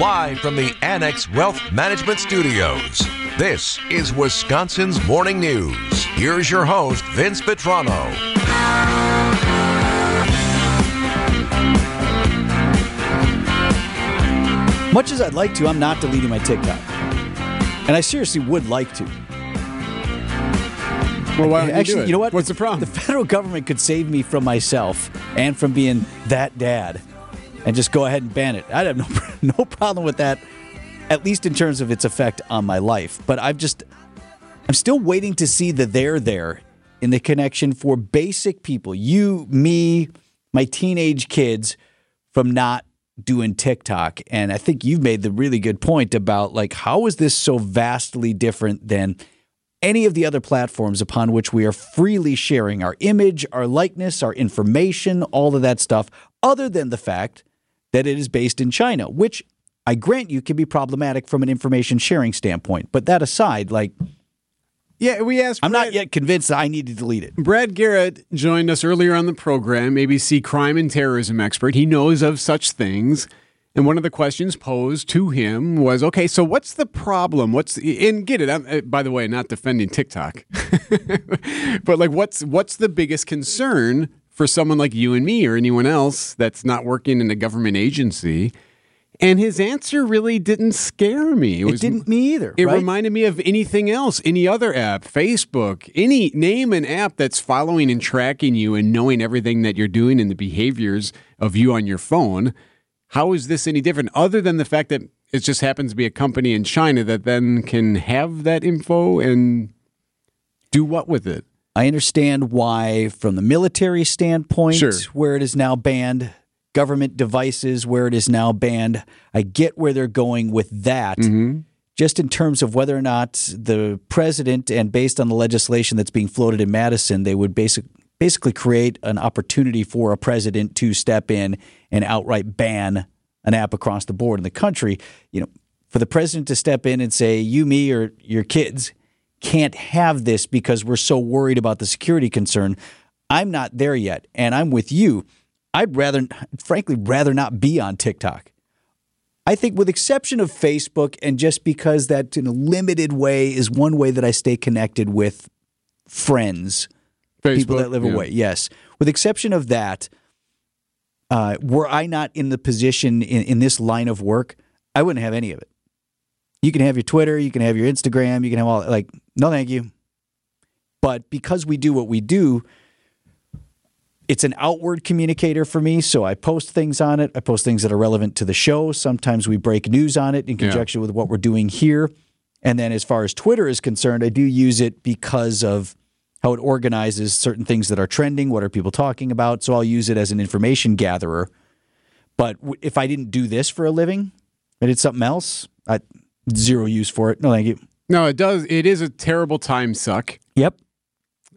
Live from the Annex Wealth Management Studios, this is Wisconsin's Morning News. Here's your host, Vince Vitrano. Much as I'd like to, I'm not deleting my TikTok. And I seriously would like to. Well, why don't Actually, you, do it? you know what? What's the problem? The federal government could save me from myself and from being that dad and just go ahead and ban it. I'd have no, no problem with that, at least in terms of its effect on my life. But I've just, I'm still waiting to see the there there in the connection for basic people, you, me, my teenage kids, from not doing TikTok. And I think you've made the really good point about like, how is this so vastly different than any of the other platforms upon which we are freely sharing our image, our likeness, our information, all of that stuff, other than the fact that it is based in China, which I grant you can be problematic from an information sharing standpoint. But that aside, like, yeah, we asked. I'm Brad, not yet convinced that I need to delete it. Brad Garrett joined us earlier on the program, ABC crime and terrorism expert. He knows of such things. And one of the questions posed to him was, okay, so what's the problem? What's and get it? I'm, uh, by the way, not defending TikTok, but like, what's what's the biggest concern for someone like you and me or anyone else that's not working in a government agency? And his answer really didn't scare me. It, didn't me either. It right? reminded me of anything else, any other app, Facebook, any name an app that's following and tracking you and knowing everything that you're doing and the behaviors of you on your phone. How is this any different other than the fact that it just happens to be a company in China that then can have that info and do what with it? I understand why, from the military standpoint, Sure. where it is now banned, government devices where it is now banned. I get where they're going with that. Mm-hmm. Just in terms of whether or not the president, and based on the legislation that's being floated in Madison, they would basic, basically create an opportunity for a president to step in and outright ban an app across the board in the country. You know, for the president to step in and say, "You, me, or your kids can't have this because we're so worried about the security concern." I'm not there yet, and I'm with you. I'd rather, frankly, rather not be on TikTok. I think, with exception of Facebook, and just because that in a limited way is one way that I stay connected with friends, people that live yeah. away. Yes, with exception of that, uh, were I not in the position in, in this line of work, I wouldn't have any of it. You can have your Twitter, you can have your Instagram, you can have all like, no, thank you. But because we do what we do, it's an outward communicator for me. So I post things on it. I post things that are relevant to the show. Sometimes we break news on it in conjunction with what we're doing here. And then as far as Twitter is concerned, I do use it because of how it organizes certain things that are trending. What are people talking about? So I'll use it as an information gatherer. But if I didn't do this for a living, I did something else, I zero use for it. No, thank you. No, it does. It is a terrible time suck. Yep.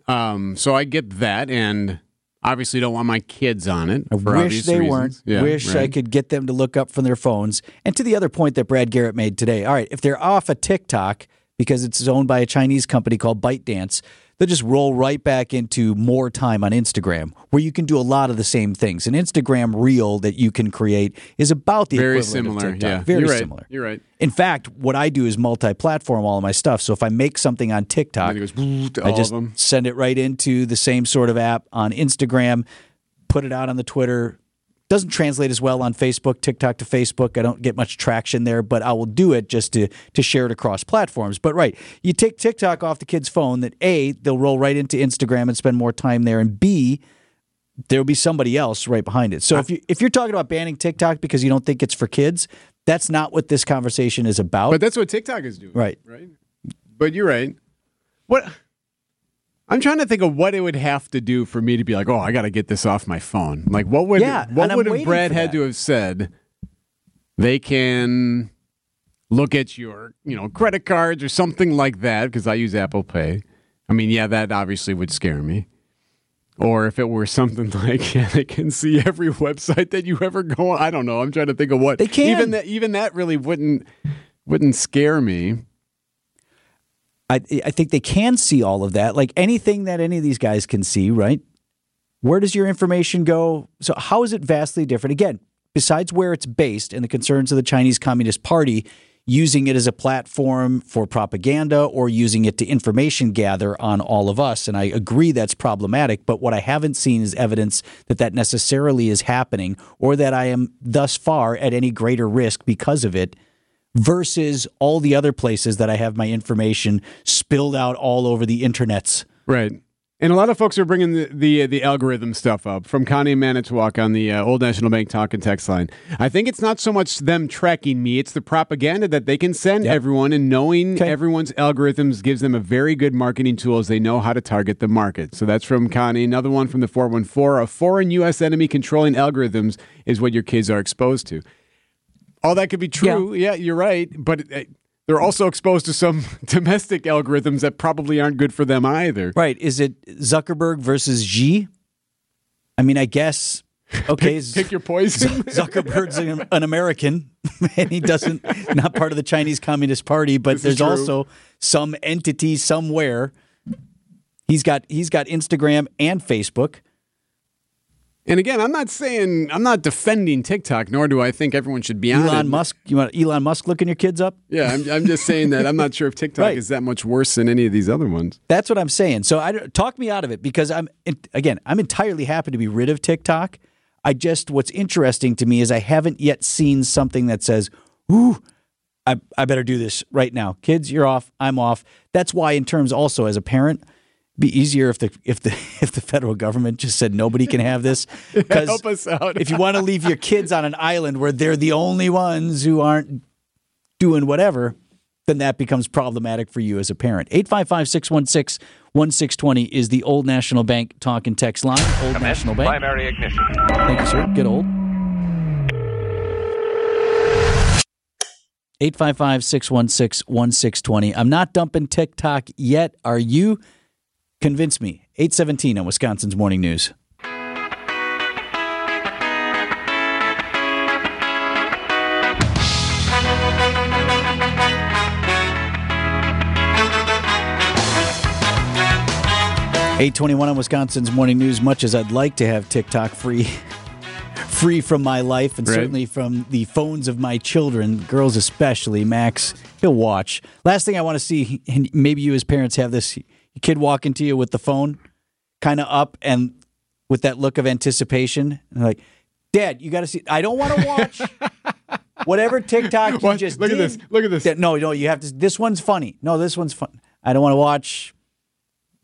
Um, so I get that, and obviously don't want my kids on it. I wish they reasons. weren't. Yeah, wish I could get them to look up from their phones. And to the other point that Brad Garrett made today, all right, if they're off a TikTok because it's owned by a Chinese company called ByteDance, they'll just roll right back into more time on Instagram, where you can do a lot of the same things. An Instagram reel that you can create is about the Very equivalent similar. of TikTok. Yeah, Very You're right. similar. You're right. In fact, what I do is multi-platform all of my stuff. So if I make something on TikTok, I just send it right into the same sort of app on Instagram, put it out on the Twitter. Doesn't translate as well on Facebook, TikTok to Facebook. I don't get much traction there, but I will do it just to to share it across platforms. But right, you take TikTok off the kid's phone, that A, they'll roll right into Instagram and spend more time there, and B, there'll be somebody else right behind it. So if you if you're talking about banning TikTok because you don't think it's for kids, that's not what this conversation is about. But that's what TikTok is doing. Right. Right. But you're right. What I'm trying to think of what it would have to do for me to be like, oh, I got to get this off my phone. Like, what would Yeah, what would have Brad had to have said? They can look at your, you know, credit cards or something like that because I use Apple Pay. I mean, yeah, that obviously would scare me. Or if it were something like yeah, they can see every website that you ever go on. I don't know. I'm trying to think of what They can. Even that even that really wouldn't wouldn't scare me. I, I think they can see all of that, like anything that any of these guys can see, right? Where does your information go? So, how is it vastly different? Again, besides where it's based and the concerns of the Chinese Communist Party using it as a platform for propaganda or using it to information gather on all of us. And I agree that's problematic. But what I haven't seen is evidence that that necessarily is happening or that I am thus far at any greater risk because of it versus all the other places that I have my information spilled out all over the internets. Right. And a lot of folks are bringing the the, the algorithm stuff up from Connie Manitowoc on the uh, Old National Bank talk and text line. I think it's not so much them tracking me; it's the propaganda that they can send Yep. everyone, and knowing Okay. everyone's algorithms gives them a very good marketing tool as they know how to target the market. So that's from Connie. Another one from the four one four: a foreign U.S. enemy controlling algorithms is what your kids are exposed to. All that could be true. Yeah, you're right, but. Uh, they're also exposed to some domestic algorithms that probably aren't good for them either. Right. Is it Zuckerberg versus Xi? I mean, I guess. Okay. Pick your poison. Zuckerberg's an, an American, and he doesn't not part of the Chinese Communist Party. But This there's also some entity somewhere. He's got he's got Instagram and Facebook. And again, I'm not saying I'm not defending TikTok, nor do I think everyone should be on Elon. Musk. You want Elon Musk looking your kids up? Yeah, I'm, I'm just saying that I'm not sure if TikTok Right. is that much worse than any of these other ones. That's what I'm saying. So I talk me out of it because I'm again I'm entirely happy to be rid of TikTok. I just what's interesting to me is I haven't yet seen something that says, "Ooh, I, I better do this right now." Kids, you're off. I'm off. That's why, in terms also as a parent, be easier if the if the if the federal government just said nobody can have this. Because Help us out. if you want to leave your kids on an island where they're the only ones who aren't doing whatever, then that becomes problematic for you as a parent. 855 616 1620 is the Old National Bank talk and text line. Old National Bank. Primary ignition. Thank you, sir. Get old. 855 616 1620. I'm not dumping TikTok yet. Are you? Convince me. 817 on Wisconsin's Morning News. Eight twenty-one on Wisconsin's Morning News. Much as I'd like to have TikTok free, free from my life, and Right. certainly from the phones of my children, girls especially. Max, he'll watch. Last thing I want to see, and maybe you as parents have this: kid walking to you with the phone, kind of up, and with that look of anticipation, and like, Dad, you got to see. I don't want to watch whatever TikTok you What? just Look at this. Look at this. No, no, you have to. This one's funny. No, this one's fun. I don't want to watch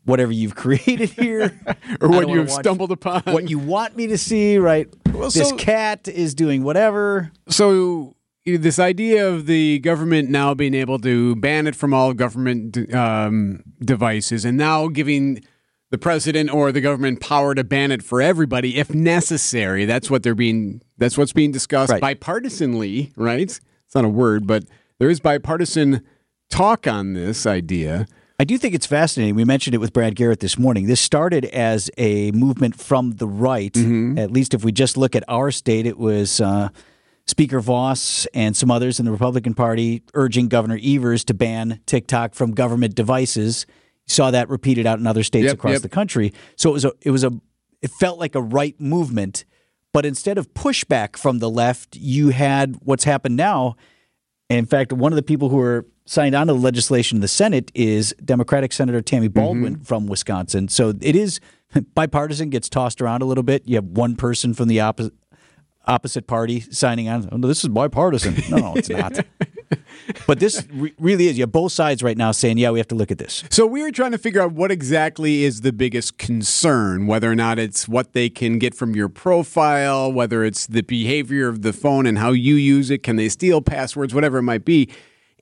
whatever you've created here, or what you've stumbled upon. What you want me to see, right? this so- cat is doing whatever. So this idea of the government now being able to ban it from all government um, devices, and now giving the president or the government power to ban it for everybody if necessary. That's what they're being. That's what's being discussed Right. bipartisanly. Right? It's not a word, but there is bipartisan talk on this idea. I do think it's fascinating. We mentioned it with Brad Garrett this morning. This started as a movement from the right. At least if we just look at our state, it was uh, Speaker Vos and some others in the Republican Party urging Governor Evers to ban TikTok from government devices. You saw that repeated out in other states Yep, across yep. the country. So it was a it was a it felt like a right movement, but instead of pushback from the left, you had what's happened now. In fact, one of the people who are signed on to the legislation in the Senate is Democratic Senator Tammy mm-hmm. Baldwin from Wisconsin. So it is bipartisan, gets tossed around a little bit. You have one person from the opposite opposite party signing on. Oh, this is bipartisan. No, no, it's not. but this re- really is. You have both sides right now saying, "Yeah, we have to look at this." So we were trying to figure out what exactly is the biggest concern, whether or not it's what they can get from your profile, whether it's the behavior of the phone and how you use it, can they steal passwords, whatever it might be.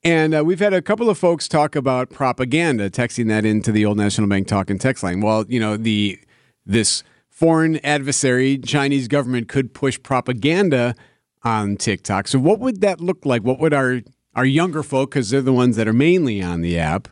And uh, we've had a couple of folks talk about propaganda, texting that into the old National Bank talk and text line. Well, you know, the this foreign adversary, Chinese government, could push propaganda on TikTok. So what would that look like? What would our our younger folk, because they're the ones that are mainly on the app,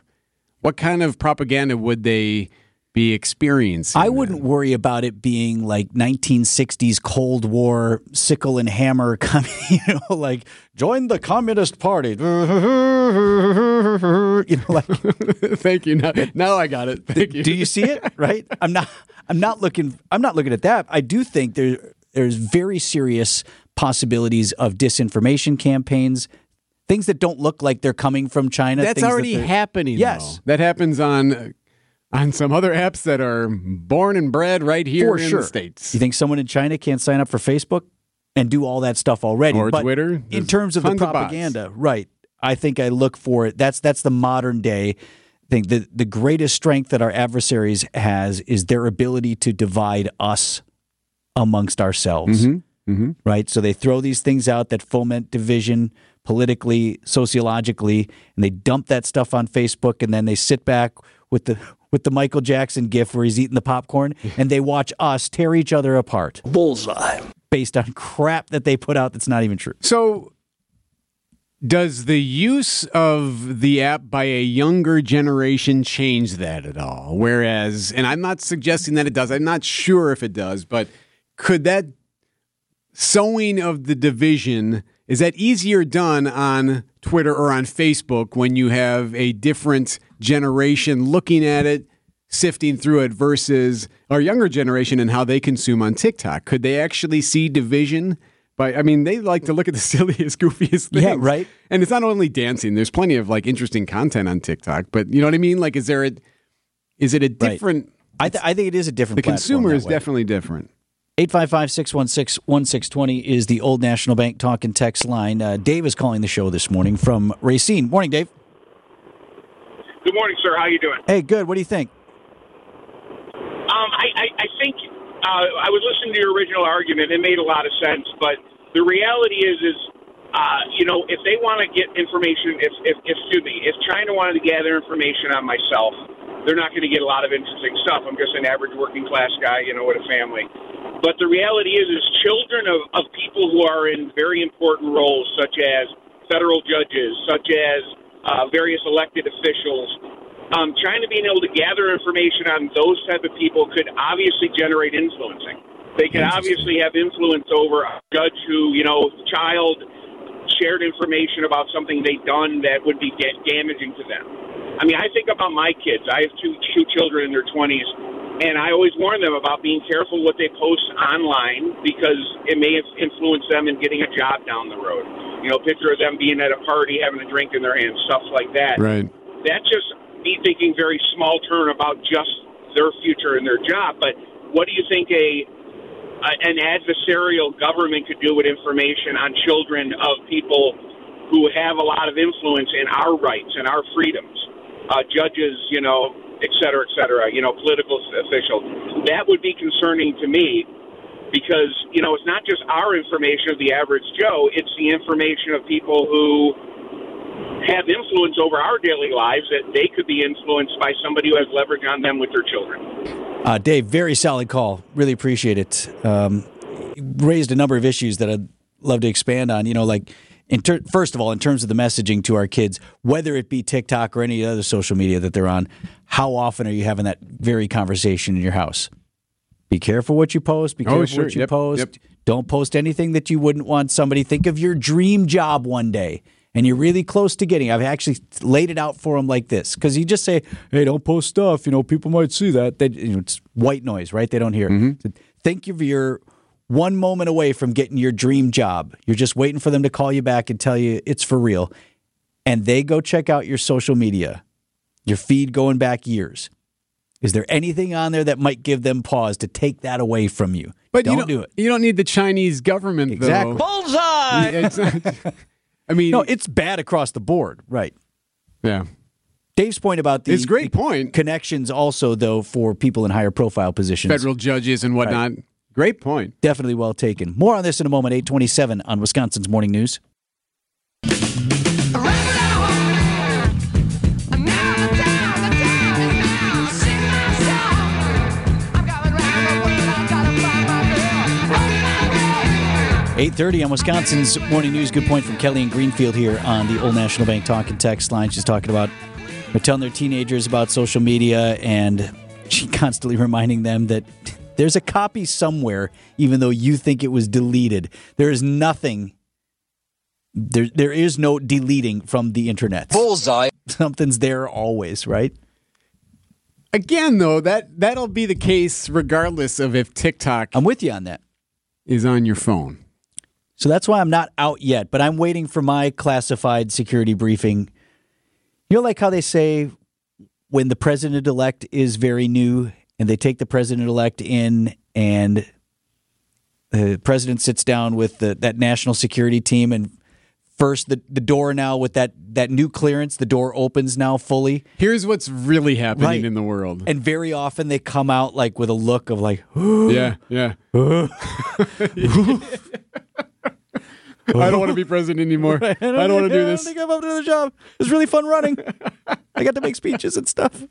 what kind of propaganda would they be experiencing? I wouldn't worry about it being like 1960s Cold War sickle and hammer, you know, like join the Communist Party. You know, like Thank you. Now, now I got it. Thank you. do you see it? Right? I'm not. I'm not looking. I'm not looking at that. I do think there there's very serious possibilities of disinformation campaigns, things that don't look like they're coming from China. That's things that already happening. Yes. though. that happens on on some other apps that are born and bred right here for in sure. the states. You think someone in China can't sign up for Facebook and do all that stuff already? Or But Twitter? In terms of the tons of propaganda, right? I think I look for it. That's that's the modern day thing. The the greatest strength that our adversaries has is their ability to divide us amongst ourselves. Mm-hmm. Right? So they throw these things out that foment division politically, sociologically, and they dump that stuff on Facebook and then they sit back with the with the Michael Jackson gif where he's eating the popcorn and they watch us tear each other apart Bullseye. based on crap that they put out that's not even true. So, does the use of the app by a younger generation change that at all? Whereas, and I'm not suggesting that it does, I'm not sure if it does, but could that sowing of the division is that easier done on Twitter or on Facebook when you have a different generation looking at it, sifting through it versus our younger generation and how they consume on TikTok? Could they actually see division? But I mean, they like to look at the silliest, goofiest things. Yeah, right. And it's not only dancing. There's plenty of like interesting content on TikTok, but you know what I mean? Like, is there a, is it a different? I, th- I think it is a different The consumer is way. definitely different. 855 616 1620 is the Old National Bank talk and text line. Uh, Dave is calling the show this morning from Racine. Morning, Dave. Good morning, sir. How you doing? Hey, good. What do you think? Um, I, I, I think uh, I was listening to your original argument. It made a lot of sense, but the reality is, is uh, you know, if they want to get information, if, if, if excuse me, if China wanted to gather information on myself, they're not going to get a lot of interesting stuff. I'm just an average working class guy, you know, with a family. But the reality is, is children of, of people who are in very important roles, such as federal judges, such as uh, various elected officials, um, China being able to gather information on those type of people could obviously generate influencing. They could obviously have influence over a judge who, you know, child shared information about something they'd done that would be da- damaging to them. I mean, I think about my kids. I have two two children in their twenties, and I always warn them about being careful what they post online because it may influence them in getting a job down the road. You know, picture of them being at a party having a drink in their hand, stuff like that Right. that's just me thinking very small term about just their future and their job. But what do you think a, a an adversarial government could do with information on children of people who have a lot of influence in our rights and our freedoms, uh, judges, you know, et cetera, et cetera, you know, political officials? That would be concerning to me because you know it's not just our information of the average Joe; it's the information of people who have influence over our daily lives that they could be influenced by somebody who has leverage on them with their children. Uh, Dave, very solid call. Really appreciate it. Um, raised a number of issues that I'd love to expand on. You know, like ter- first of all, in terms of the messaging to our kids, whether it be TikTok or any other social media that they're on, how often are you having that very conversation in your house? Be careful what you post. Be Oh, careful sure. what you Yep, post. yep. Don't post anything that you wouldn't want somebody. Think of your dream job one day. And you're really close to getting. I've actually laid it out for them like this because you just say, "Hey, don't post stuff." You know, people might see that. They, you know, it's white noise, right? They don't hear. Mm-hmm. So think of your one moment away from getting your dream job. You're just waiting for them to call you back and tell you it's for real. And they go check out your social media, your feed going back years. Is there anything on there that might give them pause to take that away from you? But don't, you don't do it. You don't need the Chinese government, Exactly. though. Bullseye. It's not- I mean, No, it's bad across the board, right? yeah. Dave's point about the It's a great point. connections also though for people in higher profile positions. Federal judges and whatnot. Great point. Definitely well taken. More on this in a moment. 827 on Wisconsin's Morning News. Eight thirty on Wisconsin's Morning News. Good point from Kelly and Greenfield here on the Old National Bank Talk and Text line. She's talking about they're telling their teenagers about social media, and she constantly reminding them that there's a copy somewhere, even though you think it was deleted. There is nothing. There, there is no deleting from the internet. Bullseye. Something's there always, right? Again, though, that that'll be the case regardless of if TikTok I'm with you on that. is on your phone. So that's why I'm not out yet, but I'm waiting for my classified security briefing. You know, like how they say when the president elect is very new and they take the president elect in and the president sits down with the, that national security team and first the, the door now with that, that new clearance, the door opens now fully. Here's what's really happening Right. in the world. And very often they come out like with a look of like, yeah, yeah. I don't want to be president anymore. I don't, want to do I this. don't think I'm up to the job. It's really fun running. I got to make speeches and stuff.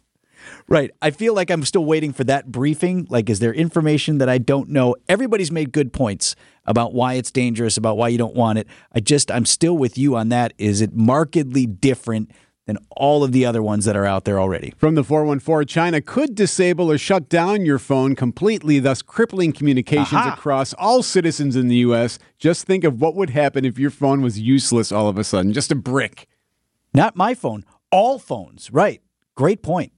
Right. I feel like I'm still waiting for that briefing. Like, is there information that I don't know? Everybody's made good points about why it's dangerous, about why you don't want it. I just, I'm still with you on that. Is it markedly different than all of the other ones that are out there already? From the 414, China could disable or shut down your phone completely, thus crippling communications Aha. across all citizens in the U.S. Just think of what would happen if your phone was useless all of a sudden, just a brick. Not my phone, all phones. Right. Great point.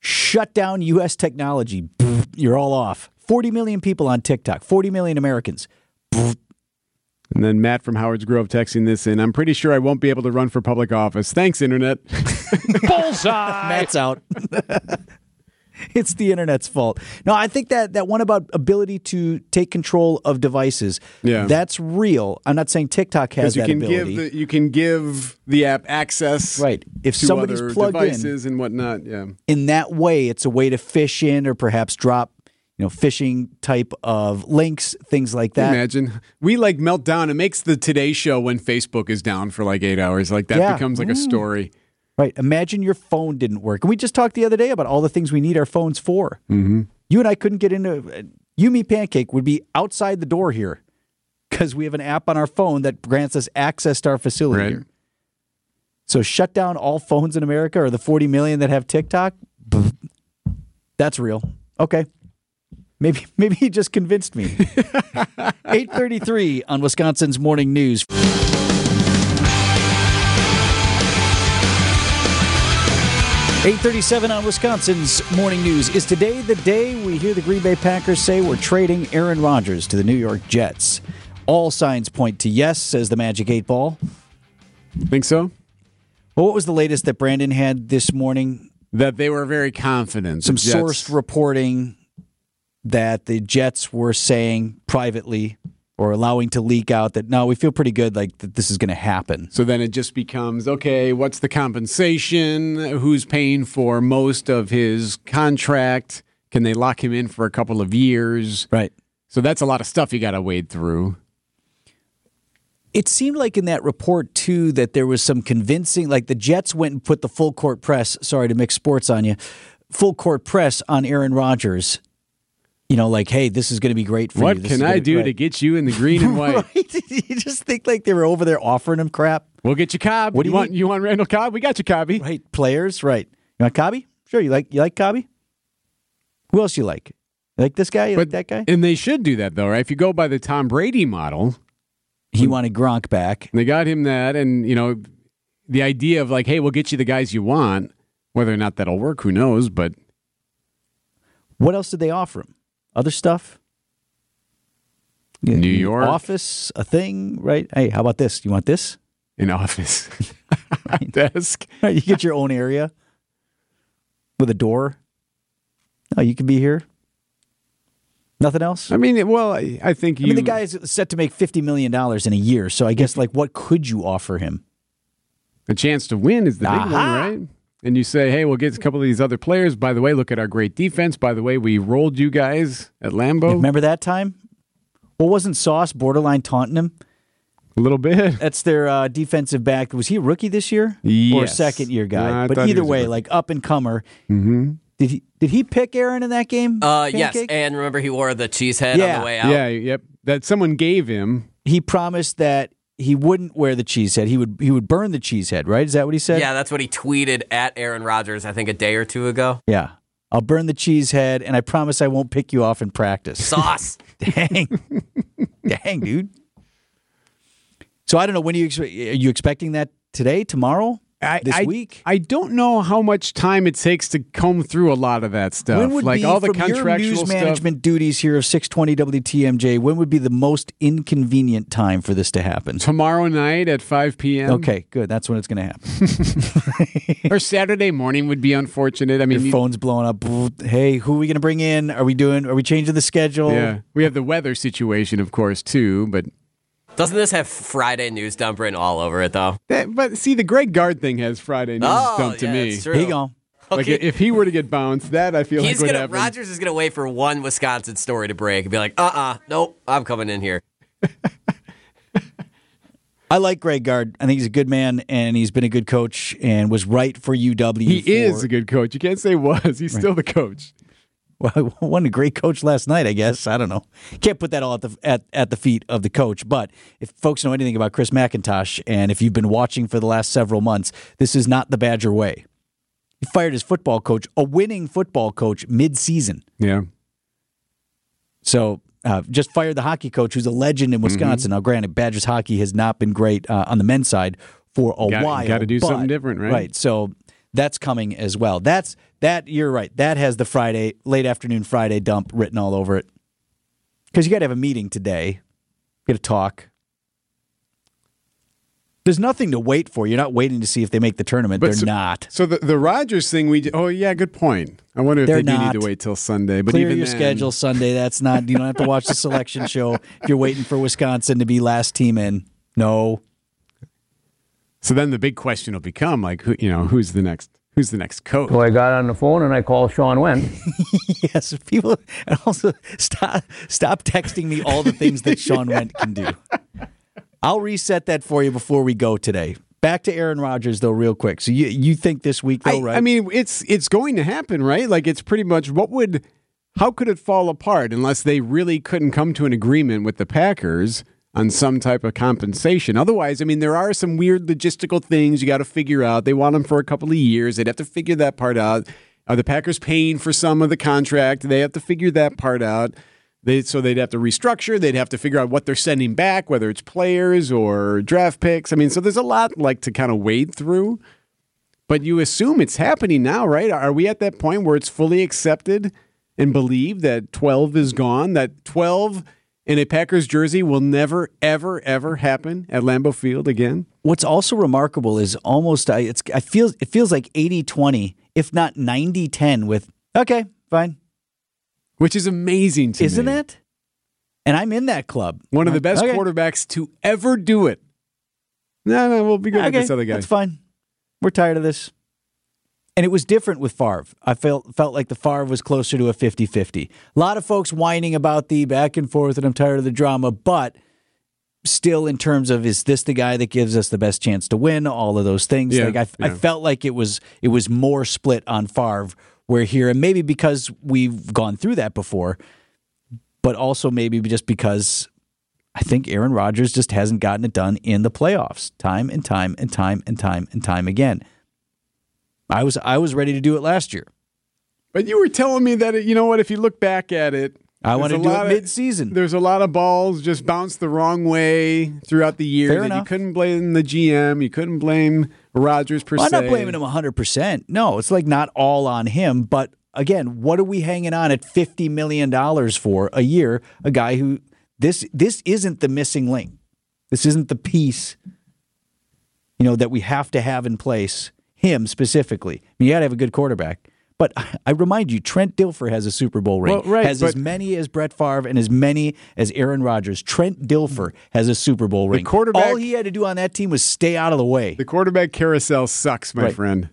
Shut down U.S. technology. You're all off. 40 million people on TikTok, 40 million Americans. And then Matt from Howard's Grove texting this in. I'm pretty sure I won't be able to run for public office. Thanks, Internet. Bullseye. Matt's out. it's the internet's fault. No, I think that that one about ability to take control of devices. Yeah. that's real. I'm not saying TikTok has Because you that can ability. give the, you can give the app access right. If to somebody's other plugged devices and whatnot. Yeah. in in that way, it's a way to fish in or perhaps drop, you know, phishing type of links, things like that. Imagine we like melt down. It makes the Today Show when Facebook is down for like eight hours. Like that Yeah. becomes like a story. Right. Imagine your phone didn't work. And we just talked the other day about all the things we need our phones for. Mm-hmm. You and I couldn't get into. You Me Pancake would be outside the door here because we have an app on our phone that grants us access to our facility Right. here. So shut down all phones in America or the 40 million that have TikTok. That's real. Okay. Maybe maybe he just convinced me. 833 on Wisconsin's Morning News. 837 on Wisconsin's Morning News. Is today the day we hear the Green Bay Packers say we're trading Aaron Rodgers to the New York Jets? All signs point to yes, says the Magic 8 Ball. Think so? Well, what was the latest that Brandon had this morning? That they were very confident. Some sourced reporting that the Jets were saying privately or allowing to leak out that no, we feel pretty good like that this is going to happen. So then it just becomes okay, what's the compensation? Who's paying for most of his contract? Can they lock him in for a couple of years? Right. So that's a lot of stuff you got to wade through. It seemed like in that report too that there was some convincing like the Jets went and put the full court press, sorry to mix sports on you, full court press on Aaron Rodgers. You know, like, hey, this is going to be great for you. What can I do great. to get you in the green and white? Right? you just think like they were over there offering him crap. We'll get you Cobb. What do you you want? You want Randall Cobb? We got you, Cobby. Right, players, right. You want Cobby? Sure, you like you like Cobby? Who else you like? You like this guy? You like that guy? And they should do that though, right? If you go by the Tom Brady model, He wanted Gronk back. they got him that, and you know, the idea of like, hey, we'll get you the guys you want. Whether or not that'll work, who knows? But What else did they offer him? Other stuff? Yeah, New York. office, a thing, right? Hey, how about this? You want this? in office desk. you get your own area with a door. No, you can be here. Nothing else. I mean, well, I, I think you. I mean, the guy is set to make fifty million dollars in a year. So I guess, like, what could you offer him? a chance to win is the big one, right? And you say, hey, we'll get a couple of these other players. By the way, look at our great defense. By the way, we rolled you guys at Lambeau Remember that time? Well, wasn't Sauce borderline taunting him? a little bit. That's their uh, defensive back. Was he a rookie this year or a second year guy? No, but either way, like up and comer. Mm-hmm. Did he did he pick Aaron in that game? Uh, yes, and remember he wore the cheese head Yeah. on the way out. Yeah, yep. That someone gave him. he promised that he wouldn't wear the cheese head. He would he would burn the cheese head. Right? Is that what he said? Yeah, that's what he tweeted at Aaron Rodgers, I think a day or two ago. Yeah. I'll burn the cheese head, and I promise I won't pick you off in practice. Sauce. Dang, dang, dude. So I don't know when are you expect, are you expecting that today, tomorrow? I, this I, week. I don't know how much time it takes to comb through a lot of that stuff. when would like be all the contractual news stuff. management duties here of 620 WTMJ? When would be the most inconvenient time for this to happen? Tomorrow night at 5 p.m. Okay, good. That's when it's going to happen. Or Saturday morning would be unfortunate. I mean, Your you- phone's blowing up. Hey, who are we going to bring in? Are we doing? Are we changing the schedule? yeah, we have the weather situation, of course, too. But Doesn't this have Friday news dump written all over it though? that, but see, the Greg Gard thing has Friday news oh, dumped to yeah, me. it's true. Here you go. Like Okay. if he were to get bounced, that I feel He's like would gonna happen. Rodgers is gonna wait for one Wisconsin story to break and be like, uh uh nope, I'm coming in here. I like Greg Gard. I think he's a good man, and he's been a good coach, and was right for UW. He for- is a good coach. You can't say was. He's still the coach. Well, won a great coach last night, I guess. I don't know. Can't put that all at the at, at the feet of the coach. But if folks know anything about Chris McIntosh, and if you've been watching for the last several months, this is not the Badger way. He fired his football coach, a winning football coach, mid-season. Yeah. So uh, just fired the hockey coach, who's a legend in Wisconsin. Now, granted, Badgers hockey has not been great uh, on the men's side for a Gotta- while. gotta do but- something different, right? Right. So that's coming as well. That's that. You're right. That has the Friday late afternoon Friday dump written all over it. Because you got to have a meeting today. Got to talk. There's nothing to wait for. You're not waiting to see if they make the tournament. They're so, not. So the the Rodgers thing, we did oh yeah, good point. I wonder if They're they do not. need to wait till Sunday. But Clear even your then- schedule Sunday. That's not. You don't have to watch the selection show if you're waiting for Wisconsin to be last team in. No. So then the big question will become like, who you know, who's the next who's the next coach? So I got on the phone and I called Sean Wen. Yes, people and also stop stop texting me all the things that Sean Went can do. I'll reset that for you before we go today. Back to Aaron Rodgers though, real quick. So you you think this week I, though, right? I mean, it's it's going to happen, right? Like it's pretty much what would how could it fall apart unless they really couldn't come to an agreement with the Packers on some type of compensation? Otherwise, I mean, there are some weird logistical things you got to figure out. They want them for a couple of years. They'd have to figure that part out. Are the Packers paying for some of the contract? They have to figure that part out. They, so they'd have to restructure. They'd have to figure out what they're sending back, whether it's players or draft picks. I mean, so there's a lot like to kind of wade through. But you assume it's happening now, right? Are we at that point where it's fully accepted and believed that 12 is gone? That 12 in a Packers jersey will never, ever, ever happen at Lambeau Field again? What's also remarkable is almost I it's I feel it feels like 80-20, if not 90-10 with okay, fine. Which is amazing to Isn't me. it? And I'm in that club. One of the best Okay. quarterbacks to ever do it. No, no, we'll be good okay, with this other guy. That's fine. We're tired of this. And it was different with Favre. I felt felt like the Favre was closer to a 50-50. A lot of folks whining about the back and forth and I'm tired of the drama, but still in terms of is this the guy that gives us the best chance to win, all of those things. Yeah, like I, I felt like it was it was more split on Favre where here and maybe because we've gone through that before, but also maybe just because I think Aaron Rodgers just hasn't gotten it done in the playoffs time and time and time and time and time again. I was I was ready to do it last year. But you were telling me that, you know what, if you look back at it, I want to do it mid-season. There's a lot of balls just bounced the wrong way throughout the year. Fair that you couldn't blame the GM. You couldn't blame Rodgers per Well, I'm not blaming him 100%. No, it's like not all on him. But again, what are we hanging on at $50 million for a year? A guy who, this, this isn't the missing link. This isn't the piece, you know, that we have to have in place, him specifically. I mean, you got to have a good quarterback. But I remind you, Trent Dilfer has a Super Bowl ring. Well, right, has as many as Brett Favre and as many as Aaron Rodgers. Trent Dilfer has a Super Bowl ring. quarterback- All he had to do on that team was stay out of the way. The quarterback carousel sucks, my Right. friend.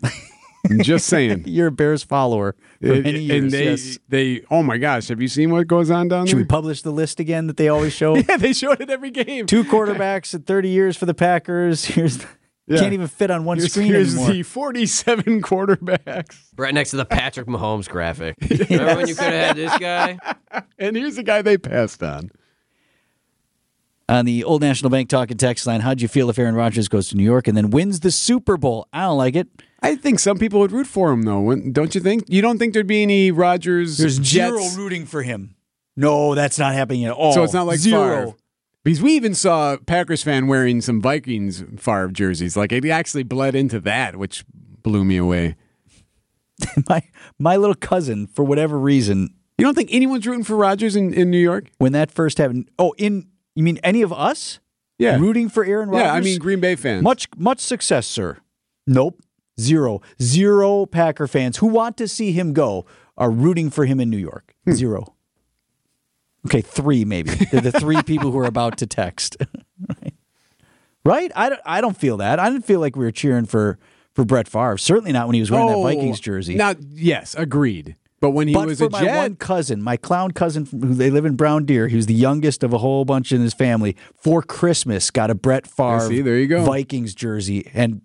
I'm just saying. You're a Bears follower for It- many years. and they, yes. they, oh my gosh, have you seen what goes on down there? Should we publish the list again that they always show? yeah, they showed it every game. Two quarterbacks in 30 years for the Packers. Here's Yeah. can't even fit on one Here's, screen here's anymore. the 47 quarterbacks. Right next to the Patrick Mahomes graphic. Remember when you could have had this guy? And here's the guy they passed on. on the Old National Bank talking text line, how'd you feel if Aaron Rodgers goes to New York and then wins the Super Bowl? I don't like it. I think some people would root for him, though. Don't you think? You don't think there'd be any Rodgers There's Jets? zero rooting for him. No, that's not happening at all. So it's not like zero. Favre. Because we even saw Packers fan wearing some Vikings Favre jerseys. Like it actually bled into that, which blew me away. my my little cousin, for whatever reason, You don't think anyone's rooting for Rodgers in, in New York? when that first happened. Oh, in you mean any of us? Yeah. rooting for Aaron Rodgers. Yeah, I mean Green Bay fans. much much success, sir. Nope, zero, zero Packer fans who want to see him go are rooting for him in New York. Hmm. Zero. Okay, three maybe. They're the three people who are about to text. right? right? I don't. I don't feel that. I didn't feel like we were cheering for for Brett Favre. Certainly not when he was wearing that Vikings jersey. Now, yes, agreed. But when he but was for a my Jet, one cousin, my clown cousin, who they live in Brown Deer, he was the youngest of a whole bunch in his family. For Christmas, got a Brett Favre see, there you go. Vikings jersey, and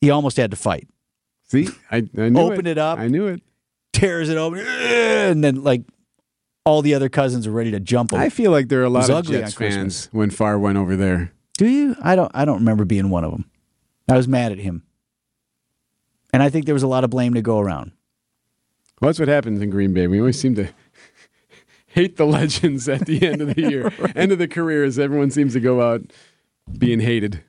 he almost had to fight. see, I, I knew Open it up. I knew it. Tears it open, and then like all the other cousins are ready to jump him. I feel like there are a lot of ugly Jets fans when Favre went over there. Do you? I don't. I don't remember being one of them. I was mad at him, and I think there was a lot of blame to go around. Well, that's what happens in Green Bay. We always seem to hate the legends at the end of the year, end of the careers. Everyone seems to go out being hated.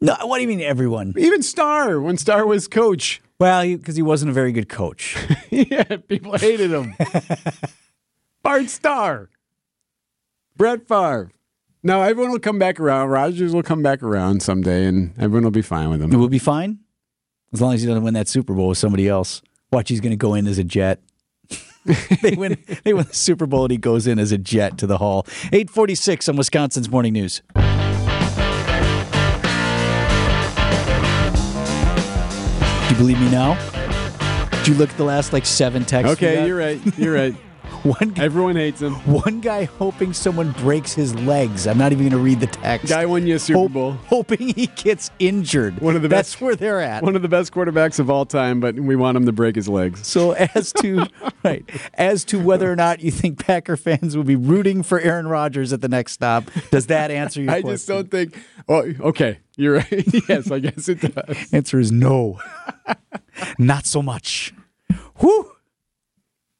No, what do you mean, everyone? Even Starr when Starr was coach, Well, because he wasn't a very good coach. yeah, people hated him. Bart Starr, Brett Favre. Now everyone will come back around. Rodgers will come back around someday, and everyone will be fine with him. It will be fine as long as he doesn't win that Super Bowl with somebody else. Watch, he's going to go in as a Jet. they win. They win the Super Bowl, and he goes in as a Jet to the Hall. Eight forty six on Wisconsin's Morning News. Do you believe me now? Did you look at the last like seven texts? Okay, you're right. You're right. One guy, Everyone hates him. one guy hoping someone breaks his legs. I'm not even going to read the text. Guy won you a Super Hope- Bowl. hoping he gets injured. One of the best, That's where they're at. One of the best quarterbacks of all time, but we want him to break his legs. So as to right, as to whether or not you think Packer fans will be rooting for Aaron Rodgers at the next stop, does that answer your I question? I just don't think. Oh, okay. You're right. yes, I guess it does. Answer is no. not so much. Whew.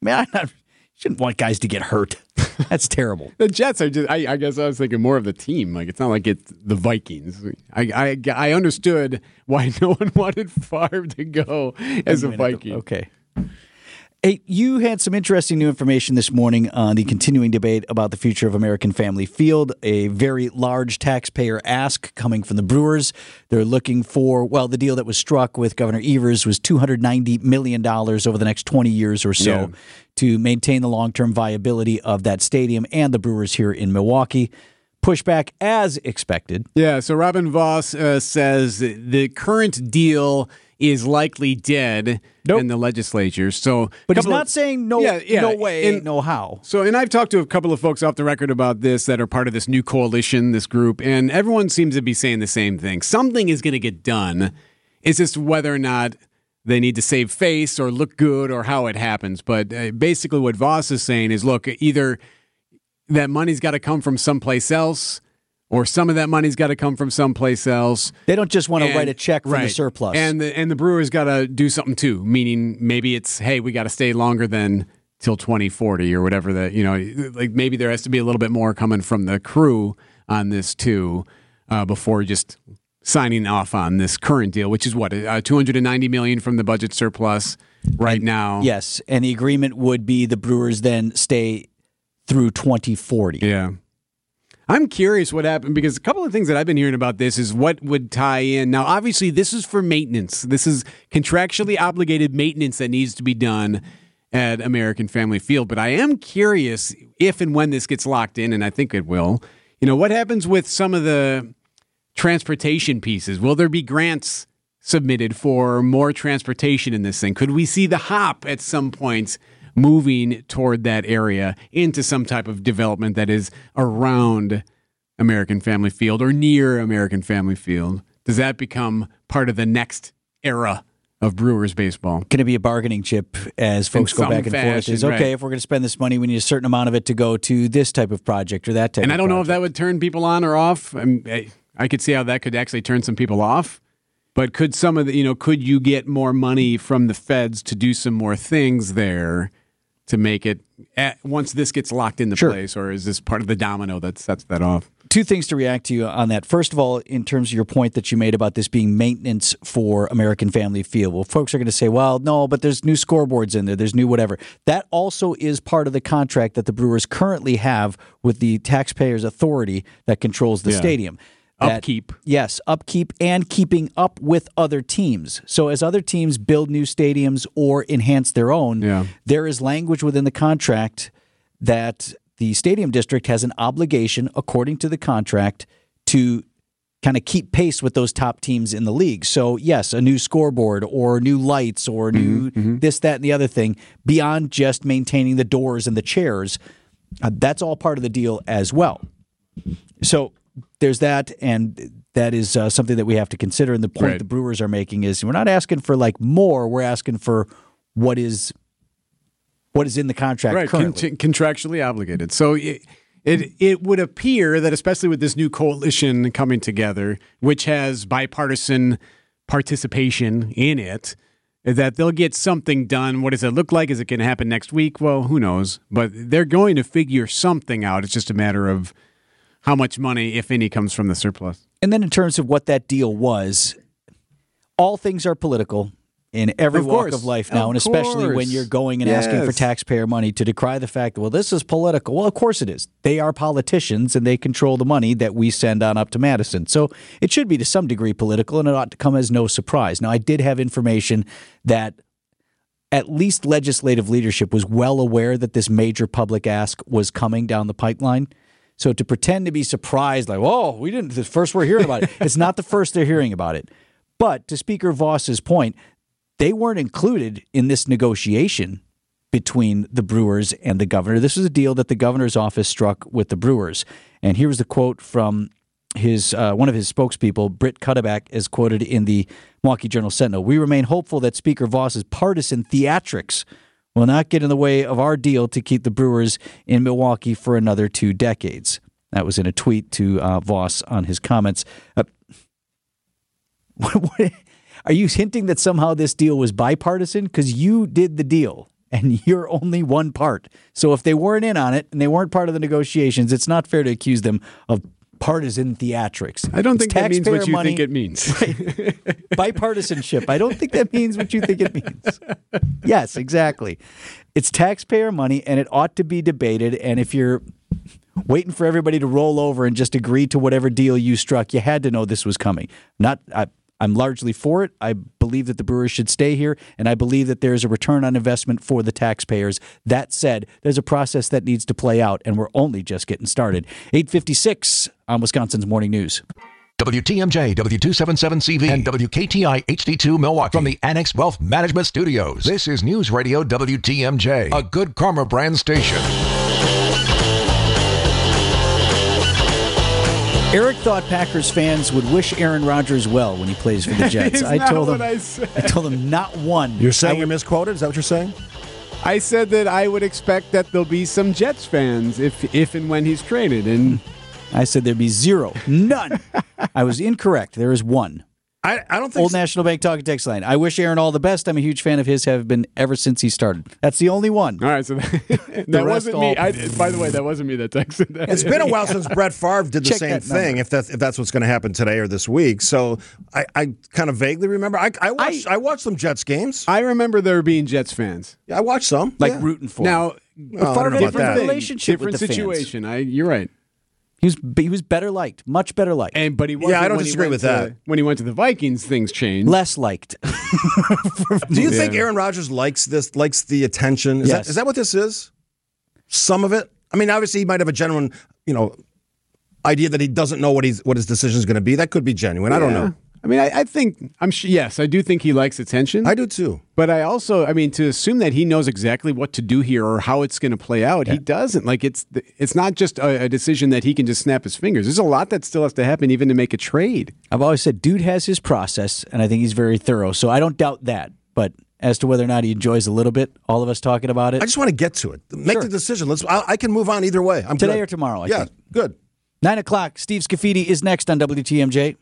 Man, I not, shouldn't want guys to get hurt. That's terrible. The Jets are just. I, I guess I was thinking more of the team. Like it's not like it's the Vikings. I I, I understood why no one wanted Favre to go as a Viking. Okay. Hey, you had some interesting new information this morning on the continuing debate about the future of American Family Field. A very large taxpayer ask coming from the Brewers. They're looking for, well, the deal that was struck with Governor Evers was $290 million over the next 20 years or so Yeah. To maintain the long term viability of that stadium and the Brewers here in Milwaukee. Pushback as expected. Yeah. So Robin Vos uh, says the current deal is likely dead Nope. in the legislature. So, But he's not of- saying no, Yeah, yeah. no way, And- no how. So, and I've talked to a couple of folks off the record about this that are part of this new coalition, this group, and everyone seems to be saying the same thing. Something is going to get done. It's just whether or not they need to save face or look good or how it happens. But uh, basically, what Vos is saying is look, either that money's got to come from someplace else or some of that money's got to come from someplace else. They don't just want to And- write a check from the surplus. And the and the Brewers got to do something too. Meaning maybe it's hey, we got to stay longer than till 2040 or whatever that you know. Like maybe there has to be a little bit more coming from the crew on this too uh, before just signing off on this current deal, which is what uh, 290 million from the budget surplus right now. Yes, and the agreement would be the Brewers then stay through 2040. Yeah. I'm curious what happened because a couple of things that I've been hearing about this is what would tie in. Now, obviously, this is for maintenance. This is contractually obligated maintenance that needs to be done at American Family Field. But I am curious if and when this gets locked in, and I think it will. You know, what happens with some of the transportation pieces? Will there be grants submitted for more transportation in this thing? Could we see the hop at some point moving toward that area into some type of development that is around American Family Field or near American Family Field? Does that become part of the next era of Brewers baseball? Going to be a bargaining chip as folks go back and forth. fashion, Is okay right. if we're going to spend this money, we need a certain amount of it to go to this type of project or that type. And I don't know if that would turn people on or off. I, mean, I, could see how that could actually turn some people off. But could some of the, you know, could you get more money from the feds to do some more things there to make it at, once this gets locked into Sure. place, or is this part of the domino that sets that off? two things to react to you on that. First of all, in terms of your point that you made about this being maintenance for American Family Field, well, folks are going to say, well, no, but there's new scoreboards in there, there's new whatever. That also is part of the contract that the Brewers currently have with the taxpayers' authority that controls the Yeah. stadium. That- Upkeep. Yes, upkeep and keeping up with other teams. So as other teams build new stadiums or enhance their own, Yeah. there is language within the contract that the stadium district has an obligation, according to the contract, to kind of keep pace with those top teams in the league. So, yes, a new scoreboard or new lights or new this, that, and the other thing, beyond just maintaining the doors and the chairs, uh, that's all part of the deal as well. So, there's that, and that is uh, something that we have to consider. And the point Right. the Brewers are making is we're not asking for like more, we're asking for what is what is in the contract right, con- currently. contractually obligated. So it, it it would appear that especially with this new coalition coming together, which has bipartisan participation in it, that they'll get something done. What does it look like? Is it going to happen next week? Well, who knows? But they're going to figure something out. It's just a matter of how much money, if any, comes from the surplus. And then in terms of what that deal was, all things are political in every Of walk course. of life now, Of and especially when you're going and asking for taxpayer money to decry the fact, that well, this is political. Well, of course it is. They are politicians and they control the money that we send on up to Madison. So it should be to some degree political, and it ought to come as no surprise. Now, I did have information that at least legislative leadership was well aware that this major public ask was coming down the pipeline. So to pretend to be surprised, like, oh, we didn't," the first we're hearing about it. It's not the first they're hearing about it. But to Speaker Vos's point, they weren't included in this negotiation between the Brewers and the governor. This was a deal that the governor's office struck with the Brewers. And here was the quote from his uh, one of his spokespeople, Britt Cudaback, is quoted in the Milwaukee Journal Sentinel. We remain hopeful that Speaker Vos's partisan theatrics will not get in the way of our deal to keep the Brewers in Milwaukee for another two decades. That was in a tweet to uh, Vos on his comments. Uh, what, what, are you hinting that somehow this deal was bipartisan? Because you did the deal and you're only one part. So if they weren't in on it and they weren't part of the negotiations, it's not fair to accuse them of partisan theatrics. I don't It's think that means what you money, think it means. bipartisanship. I don't think that means what you think it means. Yes, exactly. It's taxpayer money and it ought to be debated. And if you're waiting for everybody to roll over and just agree to whatever deal you struck, you had to know this was coming. Not I, I'm largely for it. I believe that the Brewers should stay here, and I believe that there's a return on investment for the taxpayers. That said, there's a process that needs to play out, and we're only just getting started. 856 on Wisconsin's Morning News. WTMJ, W277CV, and WKTI HD2 Milwaukee from the Annex Wealth Management Studios. This is News Radio WTMJ, a good karma brand station. Eric thought Packers fans would wish Aaron Rodgers well when he plays for the Jets. I told what him. I. I told him not one. You're saying you're misquoted? Is that what you're saying? I said that I would expect that there'll be some Jets fans if if and when he's traded, and I said there'd be zero, none. I was incorrect. There is one. I, I don't think Old so. National Bank talking text line. I wish Aaron all the best. I'm a huge fan of his. Have been ever since he started. That's the only one. all right. So that, that wasn't me. I, by the way, that wasn't me that texted that. It's been a while since Brett Favre did the Check same thing. If that's if that's what's going to happen today or this week, so I, I kind of vaguely remember. I I watched I, watched some Jets games. I remember there being Jets fans. Yeah, I watched some. Like yeah. rooting for. Now, Well, I don't different that. Relationship with different the fans. situation. I, you're right. He was he was better liked, much better liked, And but he wasn't I don't disagree with to- that. When he went to the Vikings, things changed. less liked. Do you think Aaron Rodgers likes this? Likes the attention? Is Yes. that is that what this is? Some of it. I mean, obviously, he might have a genuine, you know, idea that he doesn't know what he's what his decision is going to be. That could be genuine. I don't know. I mean, I, I think I'm sure. Yes, I do think he likes attention. I do too. But I also, I mean, to assume that he knows exactly what to do here or how it's going to play out, he doesn't. Like it's it's not just a, a decision that he can just snap his fingers. There's a lot that still has to happen even to make a trade. I've always said, dude has his process, and I think he's very thorough. So I don't doubt that. But as to whether or not he enjoys a little bit, all of us talking about it I just want to get to it. Make Sure. the decision. Let's. I, I can move on either way. I'm today good. or tomorrow. I yeah, think. good. Nine o'clock. Steve Scaffidi is next on WTMJ.